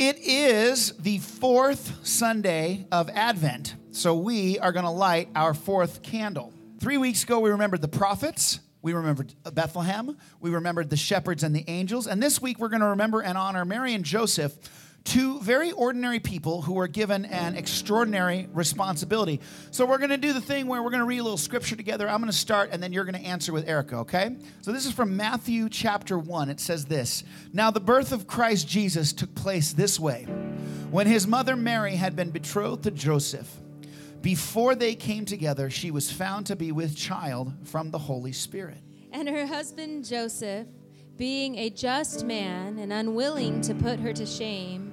It is the fourth Sunday of Advent, so we are going to light our fourth candle. Three weeks ago, we remembered the prophets, we remembered Bethlehem, we remembered the shepherds and the angels, and this week we're going to remember and honor Mary and Joseph two very ordinary people who were given an extraordinary responsibility. So we're going to do the thing where we're going to read a little scripture together. I'm going to start and then you're going to answer with Erica, okay? So this is from Matthew chapter 1. It says this Now the birth of Christ Jesus took place this way. When his mother Mary had been betrothed to Joseph, before they came together, she was found to be with child from the Holy Spirit. And her husband Joseph, being a just man and unwilling to put her to shame,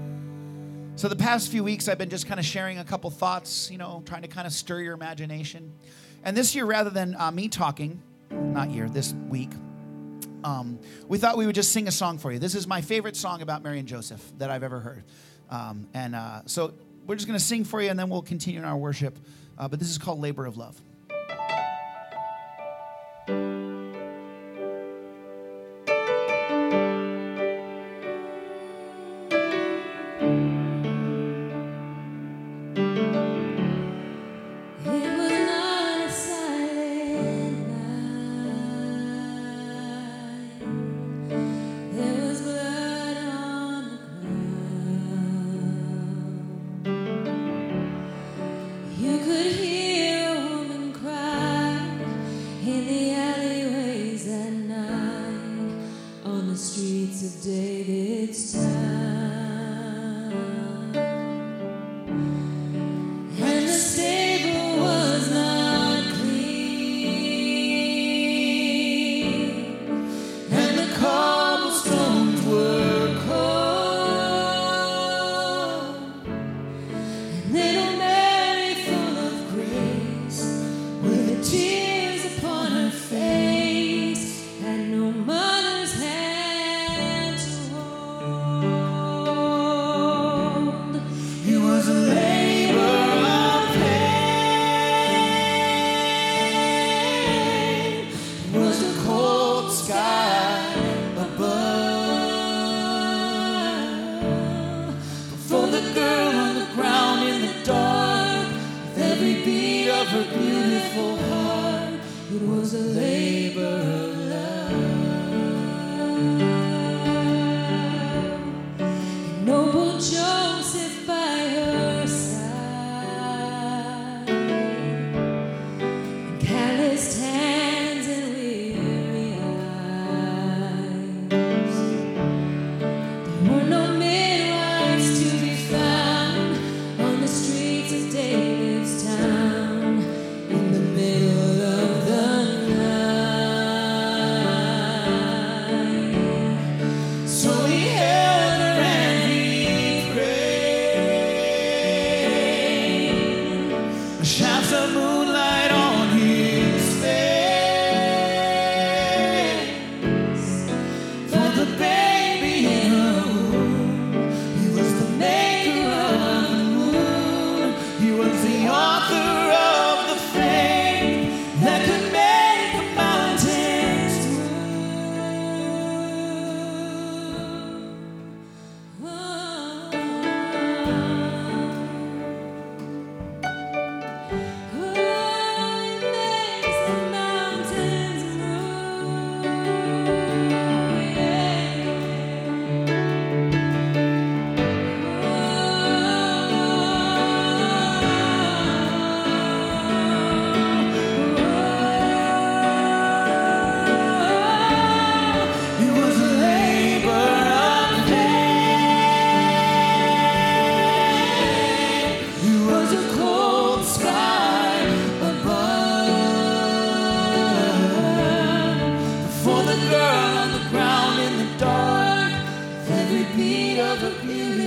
So, the past few weeks, I've been just kind of sharing a couple thoughts, you know, trying to kind of stir your imagination. And this year, rather than uh, me talking, not year, this week, um, we thought we would just sing a song for you. This is my favorite song about Mary and Joseph that I've ever heard. Um, and uh, so, we're just going to sing for you and then we'll continue in our worship. Uh, but this is called Labor of Love. of her beautiful heart. It was a labor of love. of you.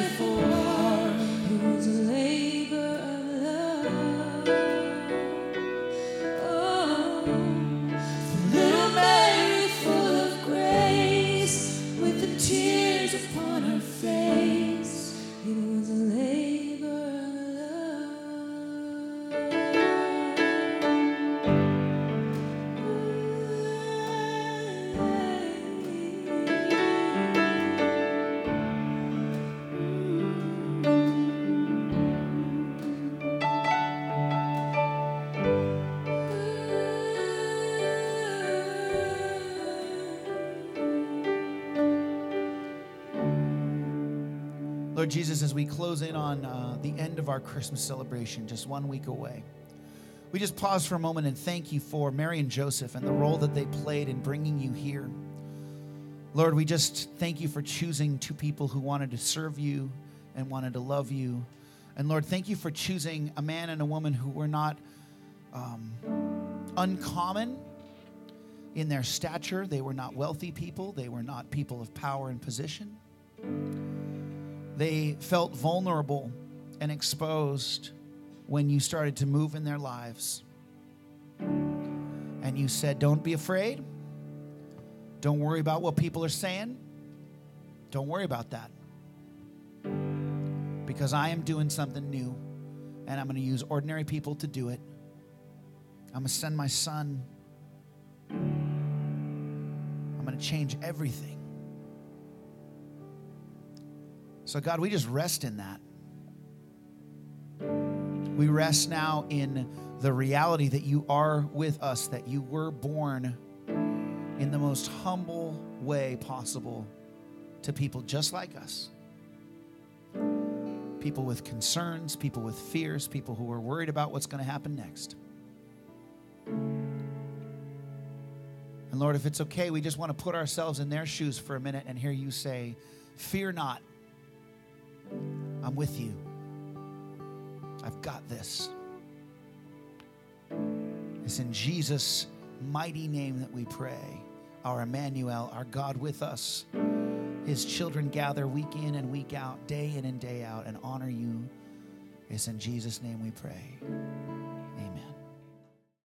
Lord Jesus, as we close in on uh, the end of our Christmas celebration, just one week away, we just pause for a moment and thank you for Mary and Joseph and the role that they played in bringing you here. Lord, we just thank you for choosing two people who wanted to serve you and wanted to love you. And Lord, thank you for choosing a man and a woman who were not um, uncommon in their stature. They were not wealthy people, they were not people of power and position. They felt vulnerable and exposed when you started to move in their lives. And you said, Don't be afraid. Don't worry about what people are saying. Don't worry about that. Because I am doing something new and I'm going to use ordinary people to do it. I'm going to send my son. I'm going to change everything. So, God, we just rest in that. We rest now in the reality that you are with us, that you were born in the most humble way possible to people just like us. People with concerns, people with fears, people who are worried about what's going to happen next. And Lord, if it's okay, we just want to put ourselves in their shoes for a minute and hear you say, Fear not. I'm with you. I've got this. It's in Jesus' mighty name that we pray. Our Emmanuel, our God with us. His children gather week in and week out, day in and day out, and honor you. It's in Jesus' name we pray.